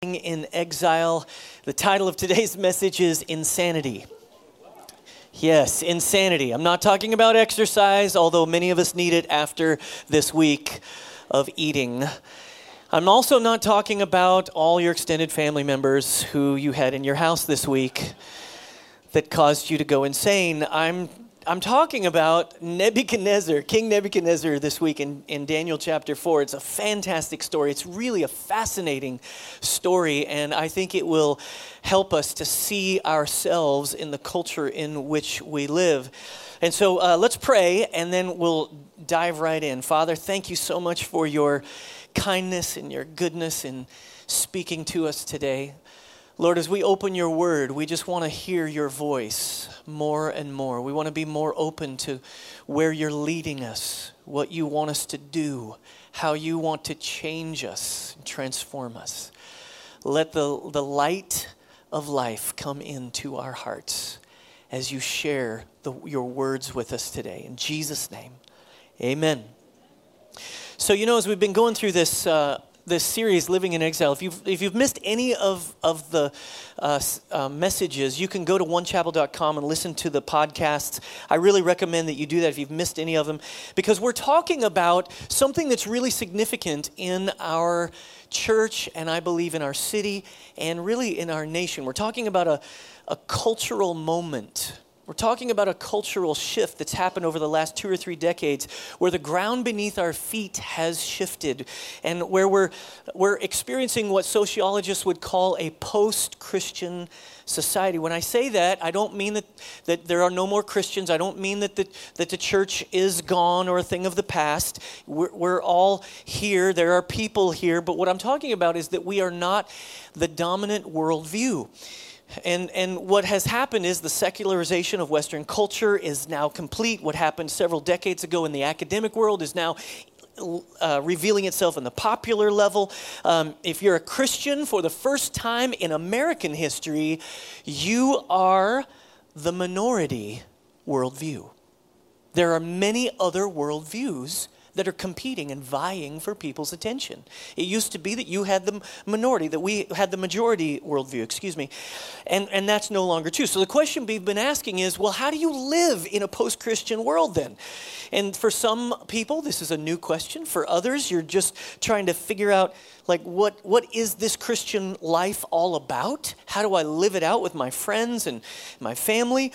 in exile. The title of today's message is Insanity. Yes, insanity. I'm not talking about exercise, although many of us need it after this week of eating. I'm also not talking about all your extended family members who you had in your house this week that caused you to go insane. I'm I'm talking about Nebuchadnezzar, King Nebuchadnezzar, this week in, in Daniel chapter 4. It's a fantastic story. It's really a fascinating story, and I think it will help us to see ourselves in the culture in which we live. And so uh, let's pray, and then we'll dive right in. Father, thank you so much for your kindness and your goodness in speaking to us today. Lord, as we open your word, we just want to hear your voice more and more. We want to be more open to where you're leading us, what you want us to do, how you want to change us, transform us. Let the, the light of life come into our hearts as you share the, your words with us today. In Jesus' name, amen. So, you know, as we've been going through this uh, this series, Living in Exile. If you've, if you've missed any of, of the uh, uh, messages, you can go to onechapel.com and listen to the podcasts. I really recommend that you do that if you've missed any of them, because we're talking about something that's really significant in our church, and I believe in our city, and really in our nation. We're talking about a, a cultural moment we're talking about a cultural shift that's happened over the last two or three decades where the ground beneath our feet has shifted and where we're, we're experiencing what sociologists would call a post Christian society. When I say that, I don't mean that, that there are no more Christians. I don't mean that the, that the church is gone or a thing of the past. We're, we're all here. There are people here. But what I'm talking about is that we are not the dominant worldview. And, and what has happened is the secularization of Western culture is now complete. What happened several decades ago in the academic world is now uh, revealing itself in the popular level. Um, if you're a Christian for the first time in American history, you are the minority worldview. There are many other worldviews that are competing and vying for people's attention. It used to be that you had the minority, that we had the majority worldview, excuse me, and, and that's no longer true. So the question we've been asking is well, how do you live in a post Christian world then? And for some people, this is a new question. For others, you're just trying to figure out like what what is this christian life all about how do i live it out with my friends and my family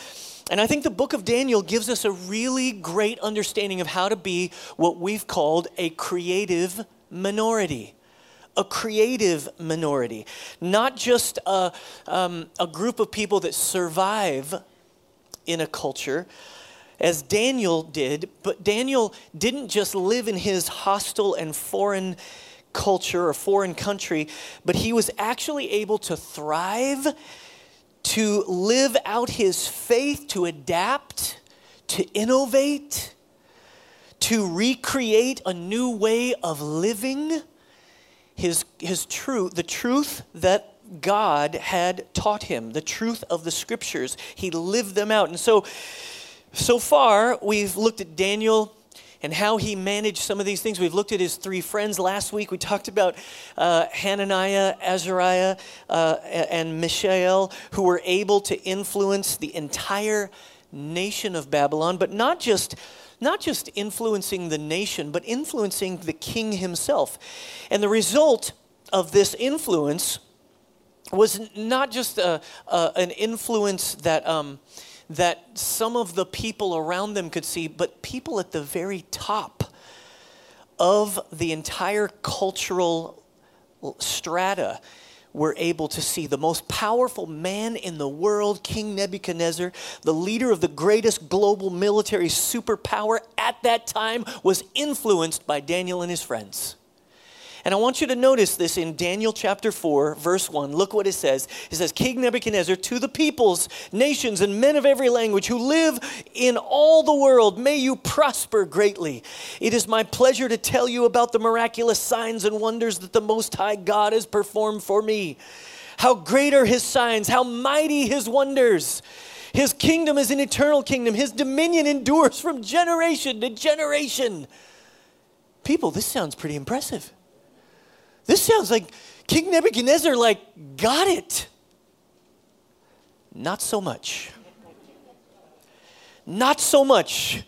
and I think the book of Daniel gives us a really great understanding of how to be what we've called a creative minority. A creative minority, not just a, um, a group of people that survive in a culture, as Daniel did, but Daniel didn't just live in his hostile and foreign culture or foreign country, but he was actually able to thrive to live out his faith, to adapt, to innovate, to recreate a new way of living his, his truth, the truth that God had taught him, the truth of the scriptures. He lived them out. And so, so far, we've looked at Daniel and how he managed some of these things. We've looked at his three friends last week. We talked about uh, Hananiah, Azariah, uh, and Mishael, who were able to influence the entire nation of Babylon, but not just not just influencing the nation, but influencing the king himself. And the result of this influence was not just a, a, an influence that um, that some of the people around them could see, but people at the very top of the entire cultural strata were able to see the most powerful man in the world, King Nebuchadnezzar, the leader of the greatest global military superpower at that time, was influenced by Daniel and his friends. And I want you to notice this in Daniel chapter 4, verse 1. Look what it says. It says, King Nebuchadnezzar, to the peoples, nations, and men of every language who live in all the world, may you prosper greatly. It is my pleasure to tell you about the miraculous signs and wonders that the Most High God has performed for me. How great are his signs, how mighty his wonders. His kingdom is an eternal kingdom, his dominion endures from generation to generation. People, this sounds pretty impressive. This sounds like King Nebuchadnezzar, like, got it. Not so much. Not so much.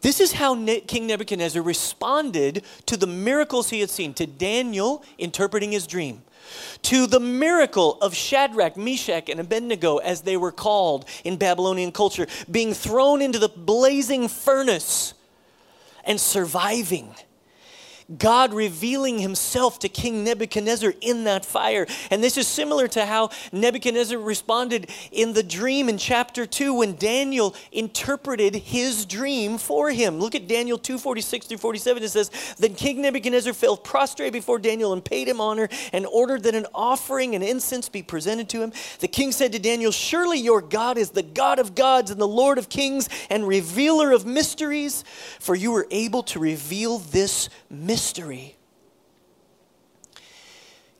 This is how King Nebuchadnezzar responded to the miracles he had seen, to Daniel interpreting his dream, to the miracle of Shadrach, Meshach, and Abednego, as they were called in Babylonian culture, being thrown into the blazing furnace and surviving. God revealing himself to King Nebuchadnezzar in that fire. And this is similar to how Nebuchadnezzar responded in the dream in chapter 2 when Daniel interpreted his dream for him. Look at Daniel 2 46 through 47. It says, Then King Nebuchadnezzar fell prostrate before Daniel and paid him honor and ordered that an offering and incense be presented to him. The king said to Daniel, Surely your God is the God of gods and the Lord of kings and revealer of mysteries, for you were able to reveal this mystery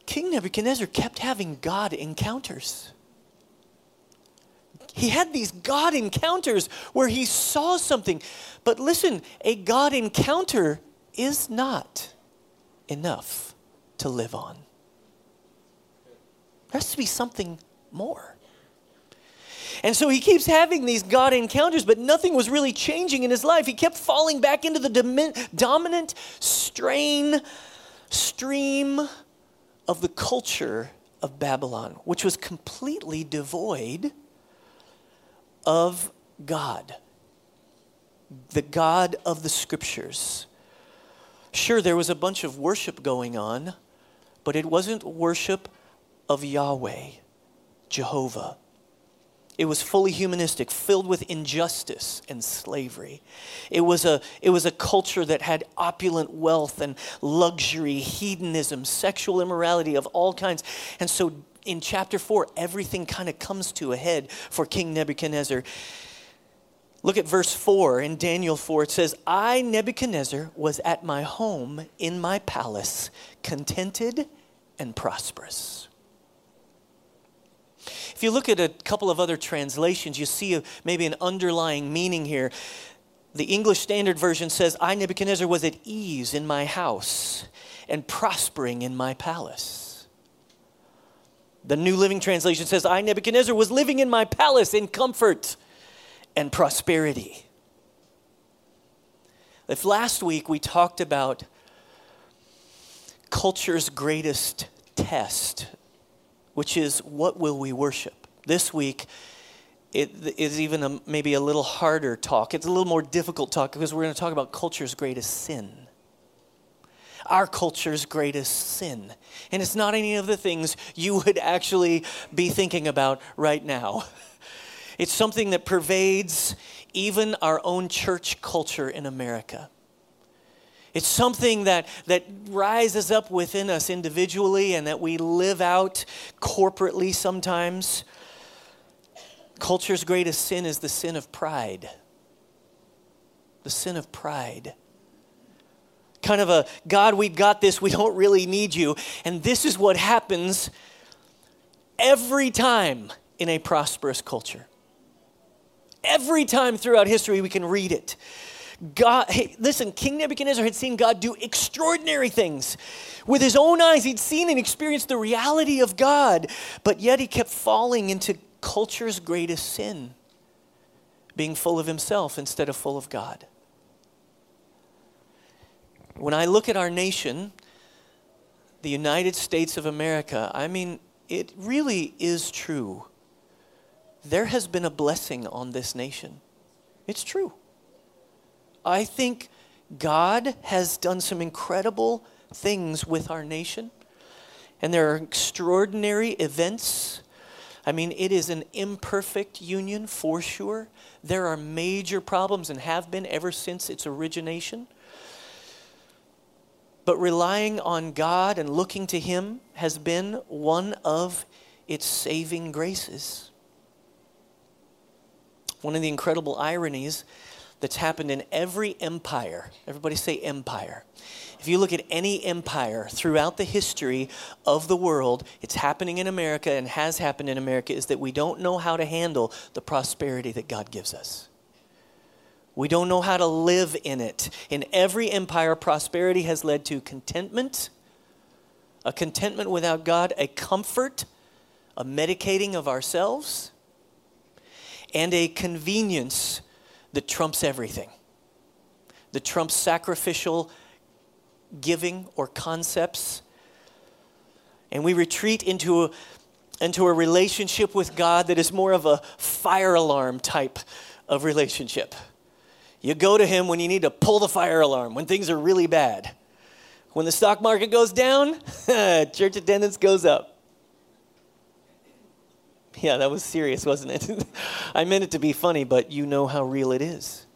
King Nebuchadnezzar kept having God encounters. He had these God encounters where he saw something. But listen, a God encounter is not enough to live on. There has to be something more. And so he keeps having these God encounters, but nothing was really changing in his life. He kept falling back into the dominant strain, stream of the culture of Babylon, which was completely devoid of God, the God of the scriptures. Sure, there was a bunch of worship going on, but it wasn't worship of Yahweh, Jehovah. It was fully humanistic, filled with injustice and slavery. It was, a, it was a culture that had opulent wealth and luxury, hedonism, sexual immorality of all kinds. And so in chapter 4, everything kind of comes to a head for King Nebuchadnezzar. Look at verse 4 in Daniel 4. It says, I, Nebuchadnezzar, was at my home in my palace, contented and prosperous. If you look at a couple of other translations, you see a, maybe an underlying meaning here. The English Standard Version says, I, Nebuchadnezzar, was at ease in my house and prospering in my palace. The New Living Translation says, I, Nebuchadnezzar, was living in my palace in comfort and prosperity. If last week we talked about culture's greatest test, which is what will we worship? This week, it is even a, maybe a little harder talk. It's a little more difficult talk because we're going to talk about culture's greatest sin. Our culture's greatest sin. And it's not any of the things you would actually be thinking about right now. It's something that pervades even our own church culture in America. It's something that, that rises up within us individually and that we live out corporately sometimes. Culture's greatest sin is the sin of pride. The sin of pride. Kind of a, God, we've got this, we don't really need you. And this is what happens every time in a prosperous culture. Every time throughout history, we can read it. God, hey, listen, King Nebuchadnezzar had seen God do extraordinary things. With his own eyes, he'd seen and experienced the reality of God, but yet he kept falling into culture's greatest sin being full of himself instead of full of God. When I look at our nation, the United States of America, I mean, it really is true. There has been a blessing on this nation. It's true. I think God has done some incredible things with our nation, and there are extraordinary events. I mean, it is an imperfect union for sure. There are major problems and have been ever since its origination. But relying on God and looking to Him has been one of its saving graces. One of the incredible ironies that's happened in every empire. Everybody say empire. If you look at any empire throughout the history of the world, it's happening in America and has happened in America, is that we don't know how to handle the prosperity that God gives us. We don't know how to live in it. In every empire, prosperity has led to contentment a contentment without God, a comfort, a medicating of ourselves, and a convenience that trumps everything. That trumps sacrificial giving or concepts. And we retreat into a, into a relationship with God that is more of a fire alarm type of relationship. You go to Him when you need to pull the fire alarm, when things are really bad. When the stock market goes down, church attendance goes up. Yeah, that was serious, wasn't it? I meant it to be funny, but you know how real it is.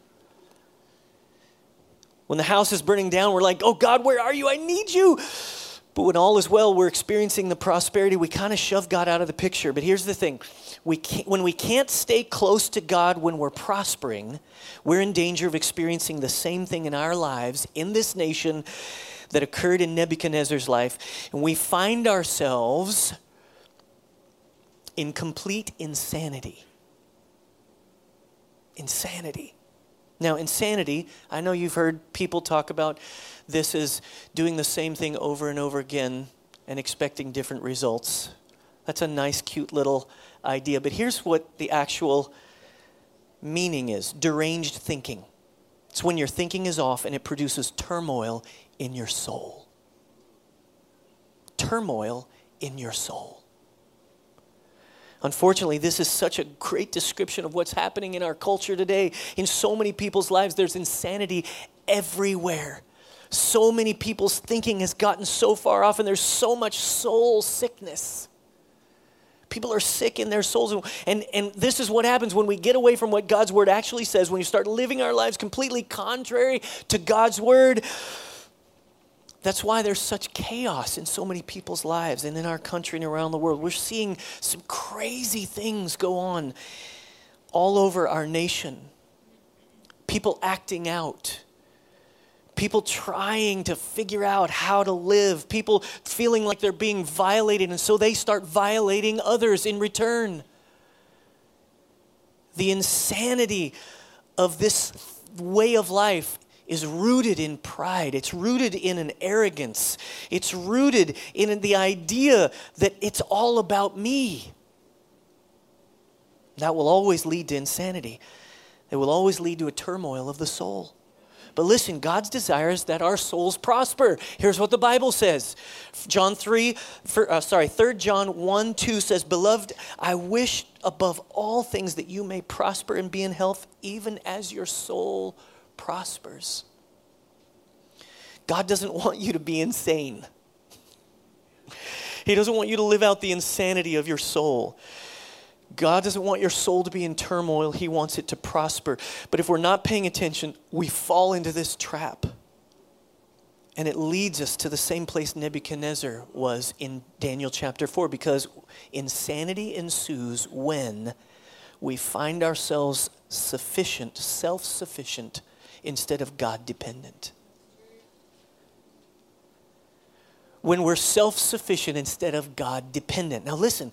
When the house is burning down, we're like, oh God, where are you? I need you. But when all is well, we're experiencing the prosperity, we kind of shove God out of the picture. But here's the thing we when we can't stay close to God when we're prospering, we're in danger of experiencing the same thing in our lives, in this nation, that occurred in Nebuchadnezzar's life. And we find ourselves in complete insanity. Insanity. Now, insanity, I know you've heard people talk about this as doing the same thing over and over again and expecting different results. That's a nice, cute little idea. But here's what the actual meaning is deranged thinking. It's when your thinking is off and it produces turmoil in your soul. Turmoil in your soul. Unfortunately, this is such a great description of what's happening in our culture today. In so many people's lives, there's insanity everywhere. So many people's thinking has gotten so far off, and there's so much soul sickness. People are sick in their souls. And, and this is what happens when we get away from what God's word actually says, when you start living our lives completely contrary to God's word that's why there's such chaos in so many people's lives and in our country and around the world. We're seeing some crazy things go on all over our nation. People acting out, people trying to figure out how to live, people feeling like they're being violated, and so they start violating others in return. The insanity of this way of life is rooted in pride. It's rooted in an arrogance. It's rooted in the idea that it's all about me. That will always lead to insanity. It will always lead to a turmoil of the soul. But listen, God's desire is that our souls prosper. Here's what the Bible says. John 3, for, uh, sorry, 3 John 1 2 says, Beloved, I wish above all things that you may prosper and be in health, even as your soul prospers. God doesn't want you to be insane. He doesn't want you to live out the insanity of your soul. God doesn't want your soul to be in turmoil. He wants it to prosper. But if we're not paying attention, we fall into this trap. And it leads us to the same place Nebuchadnezzar was in Daniel chapter 4 because insanity ensues when we find ourselves sufficient, self sufficient instead of God dependent. When we're self sufficient instead of God dependent. Now, listen,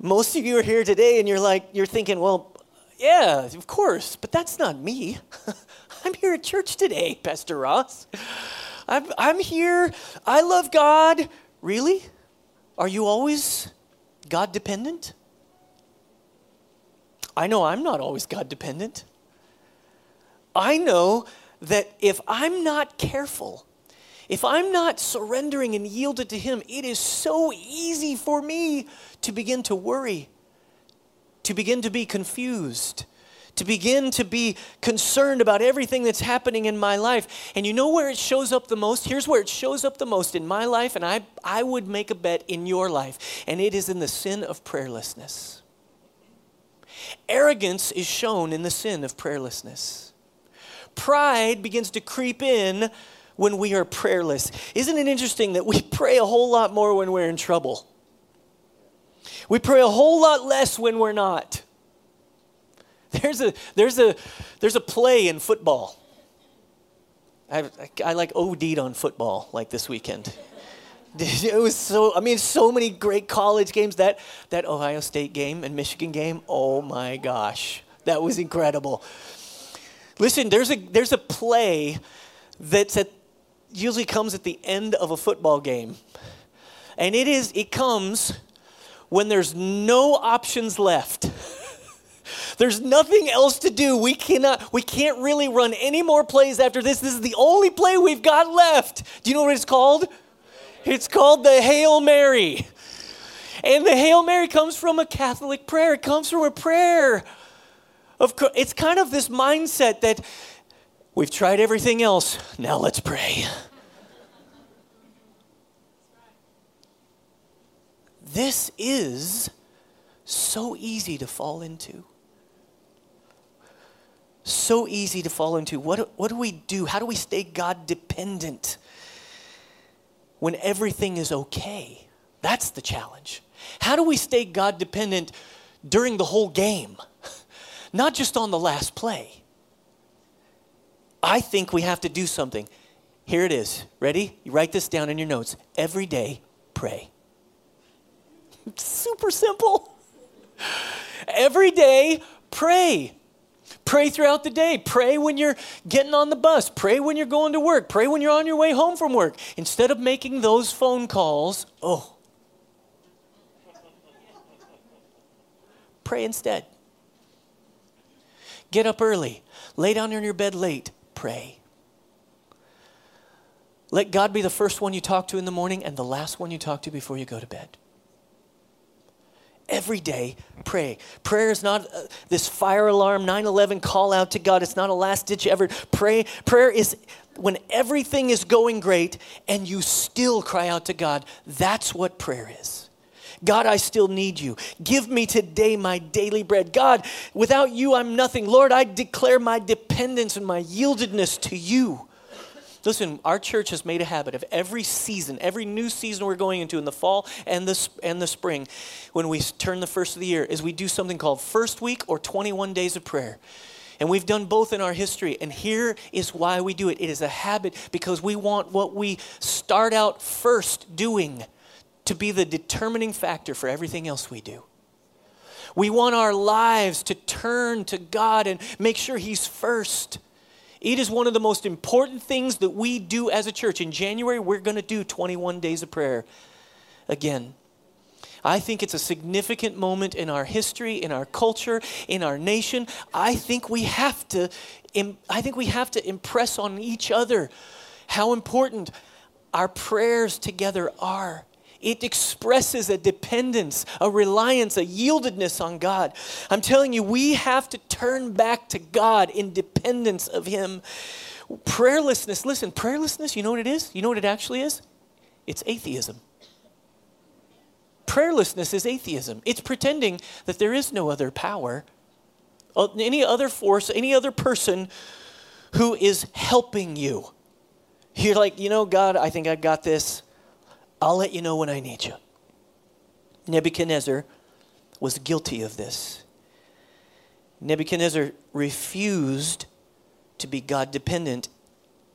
most of you are here today and you're like, you're thinking, well, yeah, of course, but that's not me. I'm here at church today, Pastor Ross. I'm, I'm here. I love God. Really? Are you always God dependent? I know I'm not always God dependent. I know that if I'm not careful, if I'm not surrendering and yielded to Him, it is so easy for me to begin to worry, to begin to be confused, to begin to be concerned about everything that's happening in my life. And you know where it shows up the most? Here's where it shows up the most in my life, and I, I would make a bet in your life, and it is in the sin of prayerlessness. Arrogance is shown in the sin of prayerlessness pride begins to creep in when we are prayerless. Isn't it interesting that we pray a whole lot more when we're in trouble? We pray a whole lot less when we're not. There's a, there's a, there's a play in football. I, I like OD'd on football like this weekend. It was so, I mean, so many great college games. That, that Ohio State game and Michigan game, oh my gosh, that was incredible. Listen, there's a, there's a play that usually comes at the end of a football game. And it is it comes when there's no options left. There's nothing else to do. We cannot we can't really run any more plays after this. This is the only play we've got left. Do you know what it's called? It's called the Hail Mary. And the Hail Mary comes from a Catholic prayer. It comes from a prayer of course, it's kind of this mindset that we've tried everything else. Now let's pray. This is so easy to fall into. So easy to fall into. What, what do we do? How do we stay God dependent when everything is okay? That's the challenge. How do we stay God dependent during the whole game, not just on the last play? I think we have to do something. Here it is. Ready? You write this down in your notes. Every day, pray. Super simple. Every day, pray. Pray throughout the day. Pray when you're getting on the bus. Pray when you're going to work. Pray when you're on your way home from work. Instead of making those phone calls, oh, Pray instead. Get up early. Lay down in your bed late. Pray. Let God be the first one you talk to in the morning and the last one you talk to before you go to bed. Every day, pray. Prayer is not uh, this fire alarm 9 11 call out to God. It's not a last ditch effort. Pray. Prayer is when everything is going great and you still cry out to God. That's what prayer is. God, I still need you. Give me today my daily bread. God, without you, I'm nothing. Lord, I declare my dependence and my yieldedness to you. Listen, our church has made a habit of every season, every new season we're going into in the fall and the, and the spring, when we turn the first of the year, is we do something called First Week or 21 Days of Prayer. And we've done both in our history. And here is why we do it it is a habit because we want what we start out first doing to be the determining factor for everything else we do. We want our lives to turn to God and make sure He's first. It is one of the most important things that we do as a church. In January, we're going to do 21 days of prayer again. I think it's a significant moment in our history, in our culture, in our nation. I think we have to I think we have to impress on each other how important our prayers together are. It expresses a dependence, a reliance, a yieldedness on God. I'm telling you, we have to turn back to God in dependence of Him. Prayerlessness, listen, prayerlessness, you know what it is? You know what it actually is? It's atheism. Prayerlessness is atheism. It's pretending that there is no other power, uh, any other force, any other person who is helping you. You're like, you know, God, I think I got this. I'll let you know when I need you. Nebuchadnezzar was guilty of this. Nebuchadnezzar refused to be God dependent.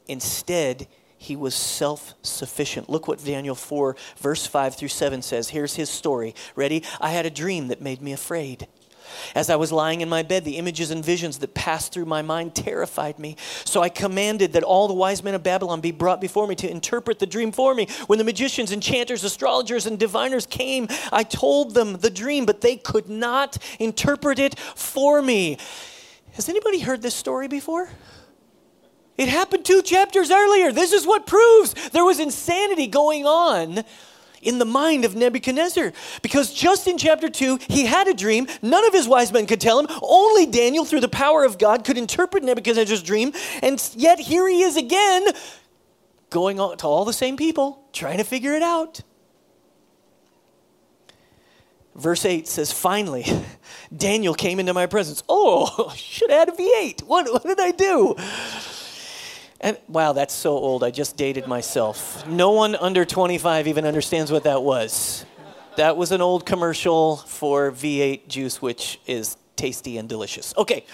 Instead, he was self sufficient. Look what Daniel 4, verse 5 through 7 says. Here's his story. Ready? I had a dream that made me afraid. As I was lying in my bed, the images and visions that passed through my mind terrified me. So I commanded that all the wise men of Babylon be brought before me to interpret the dream for me. When the magicians, enchanters, astrologers, and diviners came, I told them the dream, but they could not interpret it for me. Has anybody heard this story before? It happened two chapters earlier. This is what proves there was insanity going on in the mind of Nebuchadnezzar. Because just in chapter 2, he had a dream. None of his wise men could tell him. Only Daniel, through the power of God, could interpret Nebuchadnezzar's dream. And yet here he is again, going to all the same people, trying to figure it out. Verse 8 says, Finally, Daniel came into my presence. Oh, should I add a V8. What, what did I do? And wow, that's so old. I just dated myself. No one under 25 even understands what that was. That was an old commercial for V8 juice, which is tasty and delicious. Okay.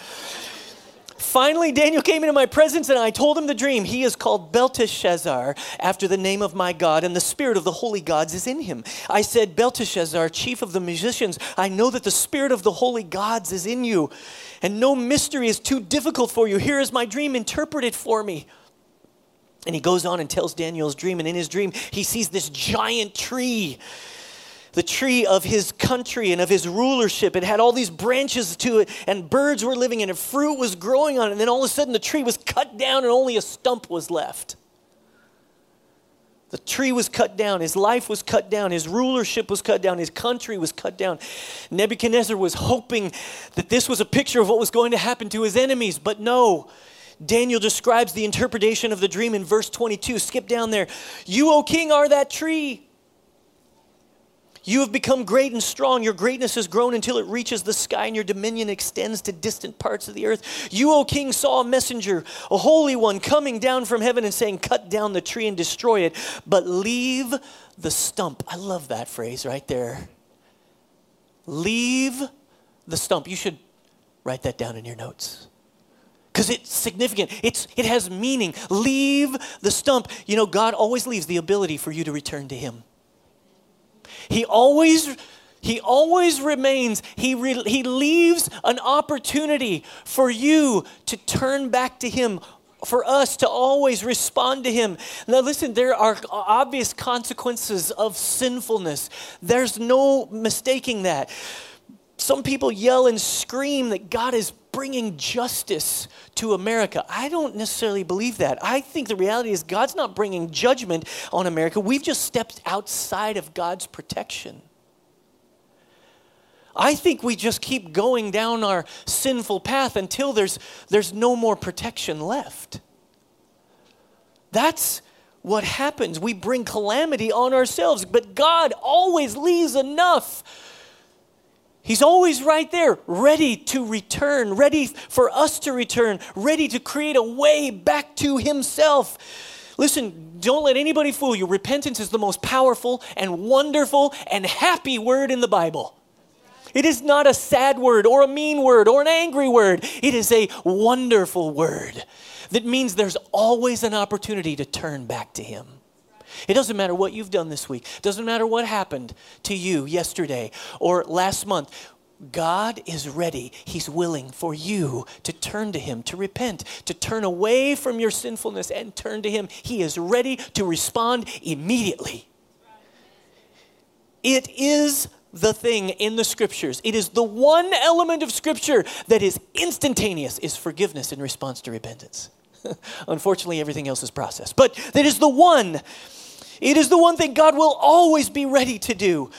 Finally, Daniel came into my presence and I told him the dream. He is called Belteshazzar after the name of my God, and the spirit of the holy gods is in him. I said, Belteshazzar, chief of the musicians, I know that the spirit of the holy gods is in you, and no mystery is too difficult for you. Here is my dream, interpret it for me. And he goes on and tells Daniel's dream. And in his dream, he sees this giant tree the tree of his country and of his rulership. It had all these branches to it, and birds were living in it, fruit was growing on it. And then all of a sudden, the tree was cut down, and only a stump was left. The tree was cut down, his life was cut down, his rulership was cut down, his country was cut down. Nebuchadnezzar was hoping that this was a picture of what was going to happen to his enemies, but no. Daniel describes the interpretation of the dream in verse 22. Skip down there. You, O king, are that tree. You have become great and strong. Your greatness has grown until it reaches the sky, and your dominion extends to distant parts of the earth. You, O king, saw a messenger, a holy one, coming down from heaven and saying, Cut down the tree and destroy it, but leave the stump. I love that phrase right there. Leave the stump. You should write that down in your notes because it's significant. It's, it has meaning. Leave the stump. You know, God always leaves the ability for you to return to Him. He always he always remains, he, re, he leaves an opportunity for you to turn back to Him, for us to always respond to Him. Now, listen, there are obvious consequences of sinfulness. There's no mistaking that. Some people yell and scream that God is bringing justice to America. I don't necessarily believe that. I think the reality is God's not bringing judgment on America. We've just stepped outside of God's protection. I think we just keep going down our sinful path until there's, there's no more protection left. That's what happens. We bring calamity on ourselves, but God always leaves enough He's always right there, ready to return, ready for us to return, ready to create a way back to Himself. Listen, don't let anybody fool you. Repentance is the most powerful and wonderful and happy word in the Bible. It is not a sad word or a mean word or an angry word. It is a wonderful word that means there's always an opportunity to turn back to Him. It doesn't matter what you've done this week, it doesn't matter what happened to you yesterday or last month. God is ready. He's willing for you to turn to Him, to repent, to turn away from your sinfulness and turn to Him. He is ready to respond immediately. It is the thing in the scriptures. It is the one element of scripture that is instantaneous is forgiveness in response to repentance. Unfortunately, everything else is processed. But that is the one it is the one thing God will always be ready to do.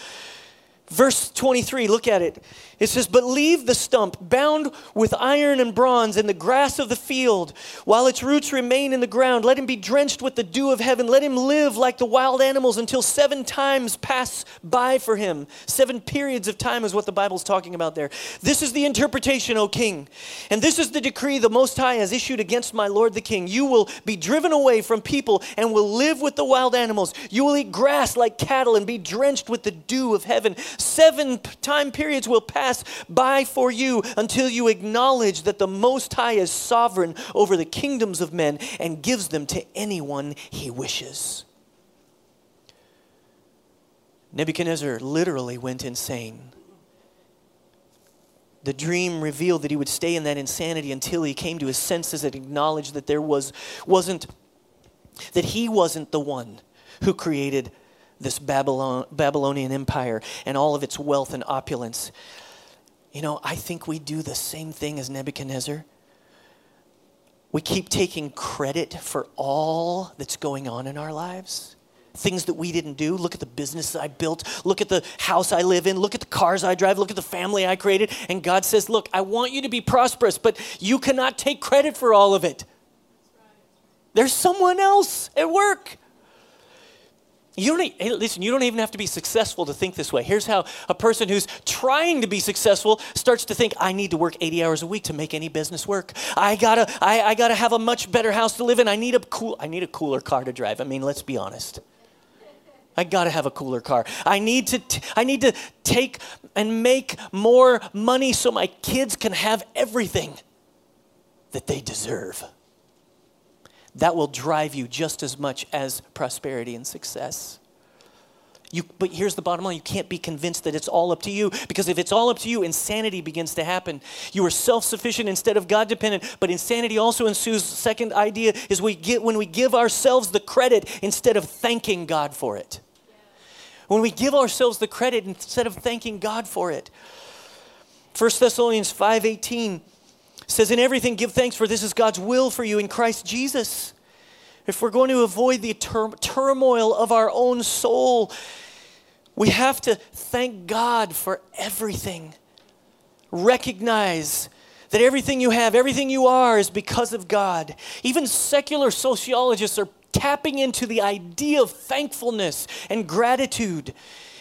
Verse 23, look at it. It says, But leave the stump bound with iron and bronze in the grass of the field, while its roots remain in the ground. Let him be drenched with the dew of heaven. Let him live like the wild animals until seven times pass by for him. Seven periods of time is what the Bible's talking about there. This is the interpretation, O king. And this is the decree the Most High has issued against my Lord the king. You will be driven away from people and will live with the wild animals. You will eat grass like cattle and be drenched with the dew of heaven. Seven time periods will pass pass by for you until you acknowledge that the Most High is sovereign over the kingdoms of men and gives them to anyone he wishes. Nebuchadnezzar literally went insane. The dream revealed that he would stay in that insanity until he came to his senses and acknowledged that there was wasn't that he wasn't the one who created this Babylon, Babylonian empire and all of its wealth and opulence. You know, I think we do the same thing as Nebuchadnezzar. We keep taking credit for all that's going on in our lives. Things that we didn't do. Look at the business I built. Look at the house I live in. Look at the cars I drive. Look at the family I created. And God says, Look, I want you to be prosperous, but you cannot take credit for all of it. There's someone else at work. You don't, hey, listen, you don't even have to be successful to think this way. Here's how a person who's trying to be successful starts to think, I need to work 80 hours a week to make any business work. I gotta, I, I gotta have a much better house to live in. I need a cool, I need a cooler car to drive. I mean, let's be honest. I gotta have a cooler car. I need to, t- I need to take and make more money so my kids can have everything that they deserve that will drive you just as much as prosperity and success. You, but here's the bottom line you can't be convinced that it's all up to you because if it's all up to you, insanity begins to happen. You are self sufficient instead of God dependent, but insanity also ensues. Second idea is we get, when we give ourselves the credit instead of thanking God for it. When we give ourselves the credit instead of thanking God for it. 1 Thessalonians 5:18 says in everything give thanks for this is God's will for you in Christ Jesus. If we're going to avoid the tur- turmoil of our own soul, we have to thank God for everything. Recognize that everything you have, everything you are, is because of God. Even secular sociologists are tapping into the idea of thankfulness and gratitude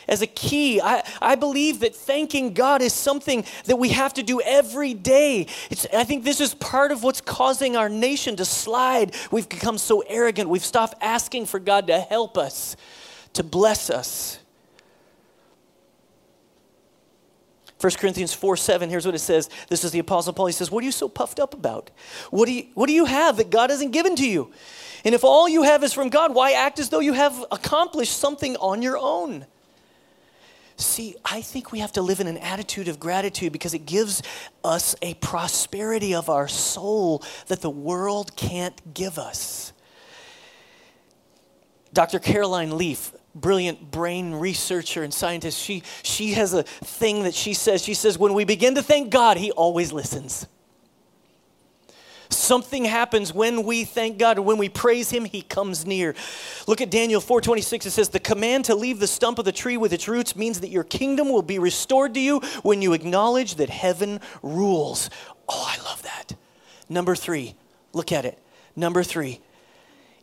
as a key. I, I believe that thanking God is something that we have to do every day. It's, I think this is part of what's causing our nation to slide. We've become so arrogant. We've stopped asking for God to help us, to bless us. 1 Corinthians 4 7, here's what it says. This is the Apostle Paul. He says, What are you so puffed up about? What do you, what do you have that God hasn't given to you? And if all you have is from God, why act as though you have accomplished something on your own? See, I think we have to live in an attitude of gratitude because it gives us a prosperity of our soul that the world can't give us. Dr. Caroline Leaf, brilliant brain researcher and scientist, she, she has a thing that she says. She says, when we begin to thank God, He always listens. Something happens when we thank God or when we praise him, he comes near. Look at Daniel 4:26 it says the command to leave the stump of the tree with its roots means that your kingdom will be restored to you when you acknowledge that heaven rules. Oh, I love that. Number 3. Look at it. Number 3.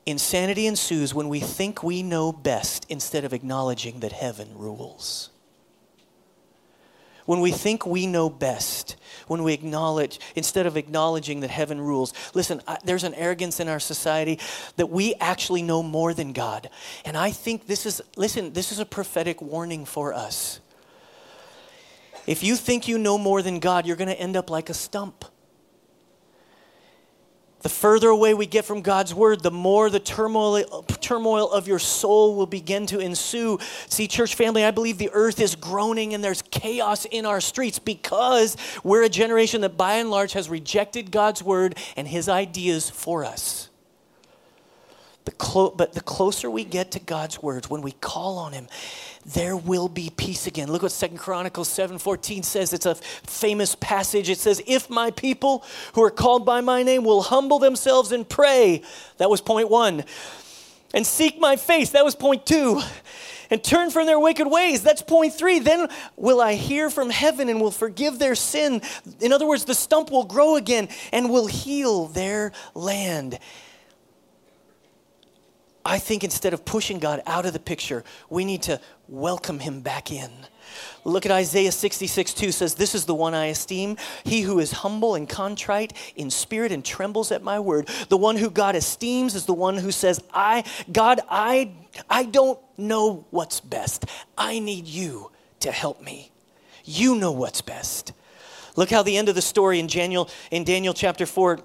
Insanity ensues when we think we know best instead of acknowledging that heaven rules when we think we know best, when we acknowledge, instead of acknowledging that heaven rules. Listen, I, there's an arrogance in our society that we actually know more than God. And I think this is, listen, this is a prophetic warning for us. If you think you know more than God, you're going to end up like a stump. The further away we get from God's word, the more the turmoil, turmoil of your soul will begin to ensue. See, church family, I believe the earth is groaning and there's chaos in our streets because we're a generation that by and large has rejected God's word and his ideas for us. The clo- but the closer we get to God's words, when we call on him, there will be peace again. Look what Second Chronicles 7:14 says. It's a famous passage. It says, "If my people who are called by my name will humble themselves and pray." That was point 1. And seek my face. That was point 2. And turn from their wicked ways. That's point 3. Then will I hear from heaven and will forgive their sin. In other words, the stump will grow again and will heal their land. I think instead of pushing God out of the picture, we need to welcome him back in. Look at Isaiah 66 2 says, This is the one I esteem, he who is humble and contrite in spirit and trembles at my word. The one who God esteems is the one who says, I, God, I, I don't know what's best. I need you to help me. You know what's best. Look how the end of the story in Daniel, in Daniel chapter 4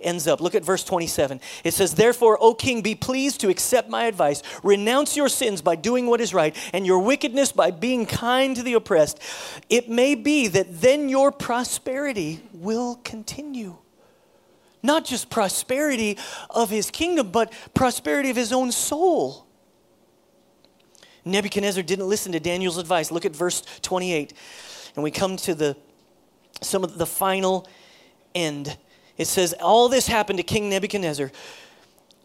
ends up. Look at verse 27. It says, Therefore, O king, be pleased to accept my advice. Renounce your sins by doing what is right, and your wickedness by being kind to the oppressed. It may be that then your prosperity will continue. Not just prosperity of his kingdom, but prosperity of his own soul. Nebuchadnezzar didn't listen to Daniel's advice. Look at verse 28. And we come to the some of the final end. It says, All this happened to King Nebuchadnezzar.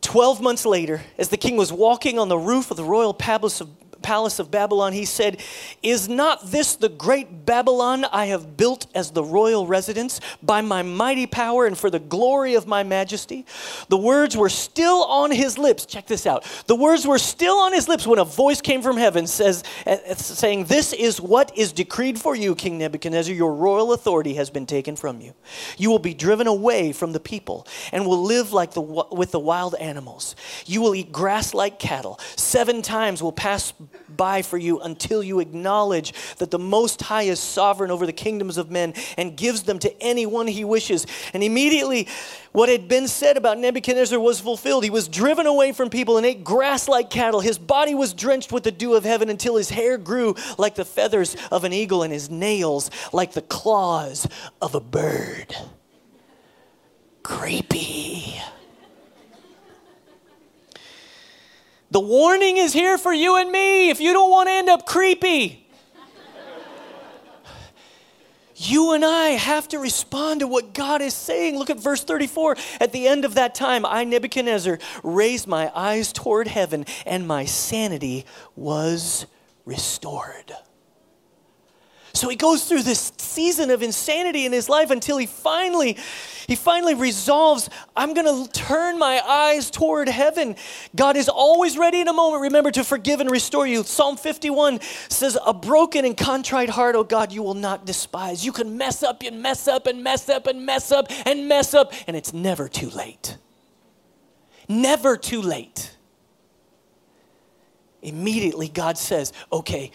Twelve months later, as the king was walking on the roof of the royal palace of palace of Babylon, he said, Is not this the great Babylon I have built as the royal residence by my mighty power and for the glory of my majesty? The words were still on his lips. Check this out. The words were still on his lips when a voice came from heaven says, uh, uh, saying, This is what is decreed for you, King Nebuchadnezzar. Your royal authority has been taken from you. You will be driven away from the people and will live like the, with the wild animals. You will eat grass like cattle. Seven times will pass by for you until you acknowledge that the Most High is sovereign over the kingdoms of men and gives them to anyone he wishes. And immediately, what had been said about Nebuchadnezzar was fulfilled. He was driven away from people and ate grass like cattle. His body was drenched with the dew of heaven until his hair grew like the feathers of an eagle and his nails like the claws of a bird. Creepy. The warning is here for you and me if you don't want to end up creepy. You and I have to respond to what God is saying. Look at verse 34. At the end of that time, I, Nebuchadnezzar, raised my eyes toward heaven, and my sanity was restored. So he goes through this season of insanity in his life until he finally he finally resolves, I'm going to turn my eyes toward heaven. God is always ready in a moment, remember, to forgive and restore you. Psalm 51 says, A broken and contrite heart, oh God, you will not despise. You can mess up and mess up and mess up and mess up and mess up, and it's never too late. Never too late. Immediately, God says, Okay,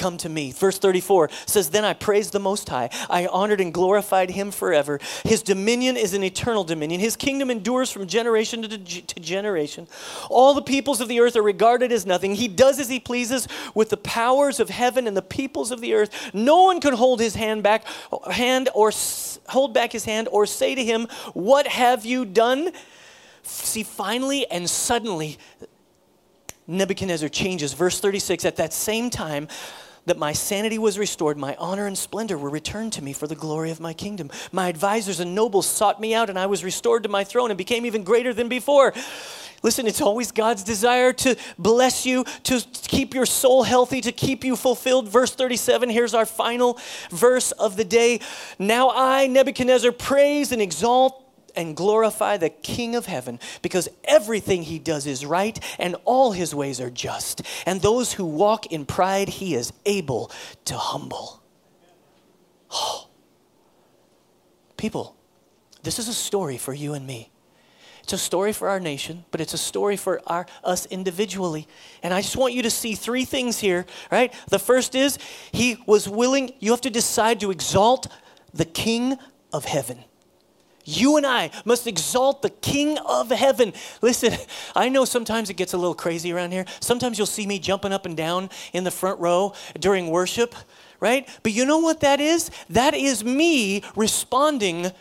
come to me. Verse 34 says, Then I praised the Most High. I honored and glorified him forever. His dominion is an eternal dominion. His kingdom endures from generation to, to generation. All the peoples of the earth are regarded as nothing. He does as he pleases with the powers of heaven and the peoples of the earth. No one can hold his hand back, hand or hold back his hand or say to him, What have you done? See, finally and suddenly, Nebuchadnezzar changes. Verse 36 At that same time, that my sanity was restored, my honor and splendor were returned to me for the glory of my kingdom. My advisors and nobles sought me out, and I was restored to my throne and became even greater than before. Listen, it's always God's desire to bless you, to keep your soul healthy, to keep you fulfilled. Verse 37, here's our final verse of the day. Now I, Nebuchadnezzar, praise and exalt and glorify the King of heaven because everything he does is right and all his ways are just. And those who walk in pride, he is able to humble. Oh. People, this is a story for you and me. It's a story for our nation, but it's a story for our, us individually. And I just want you to see three things here, right? The first is he was willing, you have to decide to exalt the King of heaven. You and I must exalt the King of heaven. Listen, I know sometimes it gets a little crazy around here. Sometimes you'll see me jumping up and down in the front row during worship, right? But you know what that is? That is me responding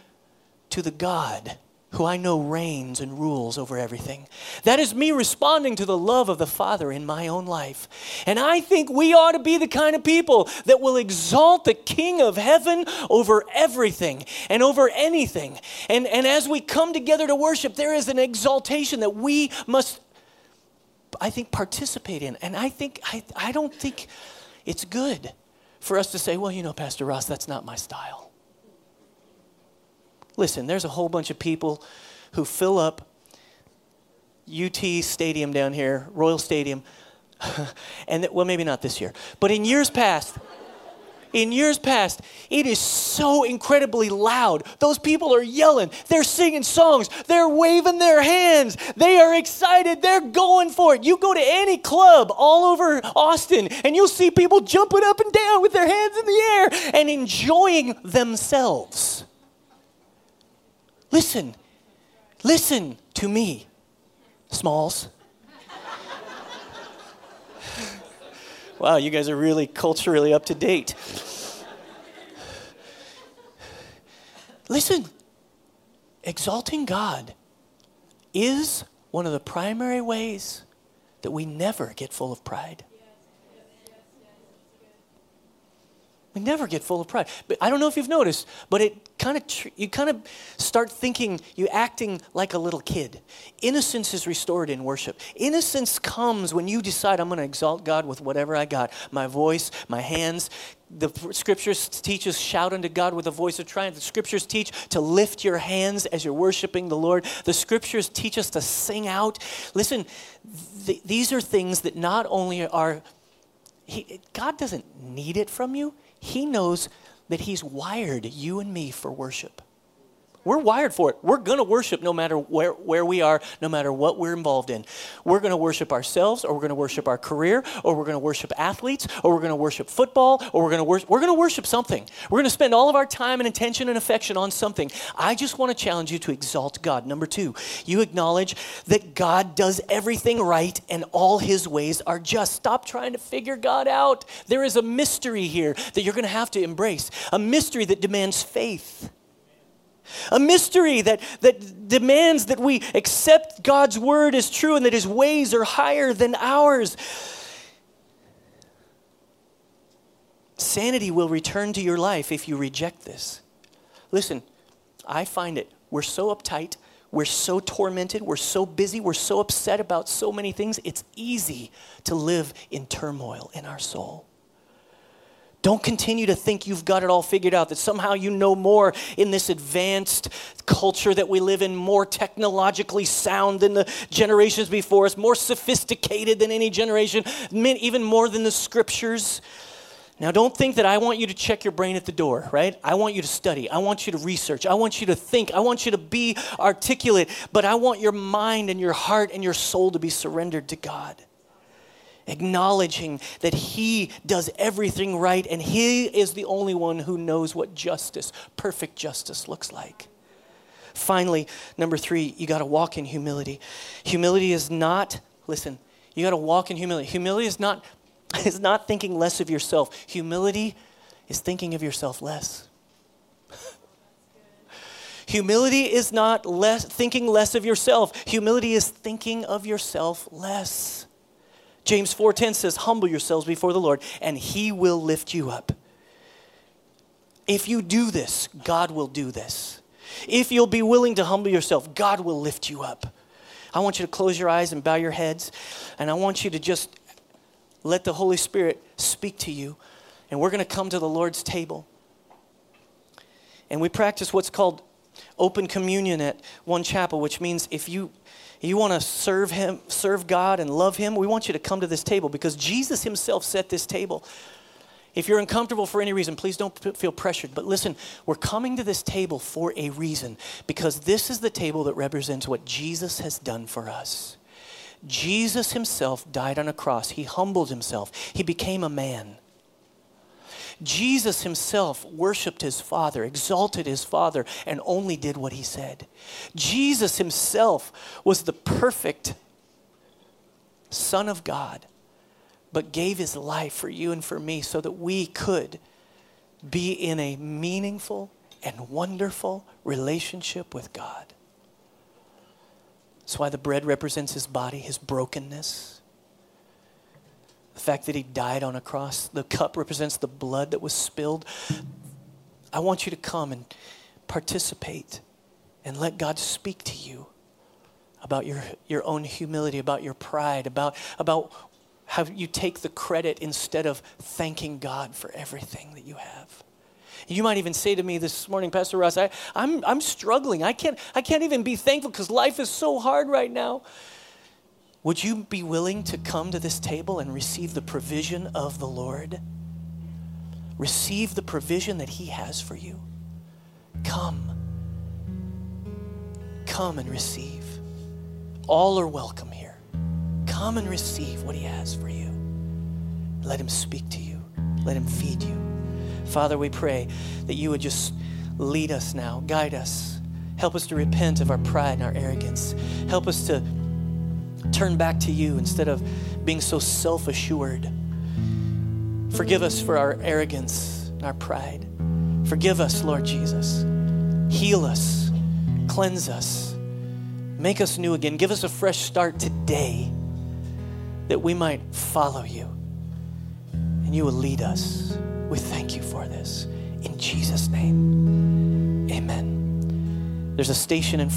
to the God who I know reigns and rules over everything. That is me responding to the love of the Father in my own life. And I think we ought to be the kind of people that will exalt the King of heaven over everything and over anything. And, and as we come together to worship, there is an exaltation that we must, I think, participate in. And I think, I, I don't think it's good for us to say, well, you know, Pastor Ross, that's not my style. Listen, there's a whole bunch of people who fill up UT Stadium down here, Royal Stadium, and well, maybe not this year, but in years past, in years past, it is so incredibly loud. Those people are yelling, they're singing songs, they're waving their hands, they are excited, they're going for it. You go to any club all over Austin, and you'll see people jumping up and down with their hands in the air and enjoying themselves. Listen, listen to me, Smalls. wow, you guys are really culturally up to date. Listen, exalting God is one of the primary ways that we never get full of pride. We never get full of pride. But I don't know if you've noticed, but it kind of tr- you kind of start thinking you acting like a little kid. Innocence is restored in worship. Innocence comes when you decide I'm going to exalt God with whatever I got, my voice, my hands. The scriptures teach us shout unto God with a voice of triumph. The scriptures teach to lift your hands as you're worshiping the Lord. The scriptures teach us to sing out. Listen, th- these are things that not only are he, God doesn't need it from you. He knows that He's wired you and me for worship. We're wired for it. We're going to worship no matter where, where we are, no matter what we're involved in. We're going to worship ourselves, or we're going to worship our career, or we're going to worship athletes, or we're going to worship football, or we're going to we're going to worship something. We're going to spend all of our time and attention and affection on something. I just want to challenge you to exalt God. Number two, you acknowledge that God does everything right and all his ways are just. Stop trying to figure God out. There is a mystery here that you're going to have to embrace, a mystery that demands faith. A mystery that, that demands that we accept God's word as true and that his ways are higher than ours. Sanity will return to your life if you reject this. Listen, I find it. We're so uptight. We're so tormented. We're so busy. We're so upset about so many things. It's easy to live in turmoil in our soul. Don't continue to think you've got it all figured out, that somehow you know more in this advanced culture that we live in, more technologically sound than the generations before us, more sophisticated than any generation, even more than the scriptures. Now, don't think that I want you to check your brain at the door, right? I want you to study. I want you to research. I want you to think. I want you to be articulate, but I want your mind and your heart and your soul to be surrendered to God acknowledging that He does everything right and He is the only one who knows what justice, perfect justice, looks like. Finally, number three, you got to walk in humility. Humility is not, listen, you got to walk in humility. Humility is not, is not thinking less of yourself, humility is thinking of yourself less. Humility is not less, thinking less of yourself. Humility is thinking of yourself less. James 4:10 says, "Humble yourselves before the Lord, and he will lift you up." If you do this, God will do this. If you'll be willing to humble yourself, God will lift you up. I want you to close your eyes and bow your heads, and I want you to just let the Holy Spirit speak to you. And we're going to come to the Lord's table. And we practice what's called open communion at one chapel, which means if you you want to serve him, serve God and love him, we want you to come to this table because Jesus himself set this table. If you're uncomfortable for any reason, please don't feel pressured. But listen, we're coming to this table for a reason because this is the table that represents what Jesus has done for us. Jesus himself died on a cross. He humbled himself. He became a man. Jesus himself worshiped his Father, exalted his Father, and only did what he said. Jesus himself was the perfect Son of God, but gave his life for you and for me so that we could be in a meaningful and wonderful relationship with God. That's why the bread represents his body, his brokenness the fact that he died on a cross. The cup represents the blood that was spilled. I want you to come and participate and let God speak to you about your, your own humility, about your pride, about, about how you take the credit instead of thanking God for everything that you have. You might even say to me this morning, Pastor Ross, I, I'm, I'm struggling. I can't, I can't even be thankful because life is so hard right now. Would you be willing to come to this table and receive the provision of the Lord? Receive the provision that He has for you. Come. Come and receive. All are welcome here. Come and receive what He has for you. Let Him speak to you, let Him feed you. Father, we pray that you would just lead us now, guide us. Help us to repent of our pride and our arrogance. Help us to turn back to you instead of being so self assured. Forgive us for our arrogance and our pride. Forgive us, Lord Jesus. Heal us, cleanse us, make us new again. Give us a fresh start today that we might follow you and you will lead us. We thank you for this. In Jesus' name, amen. There's a station in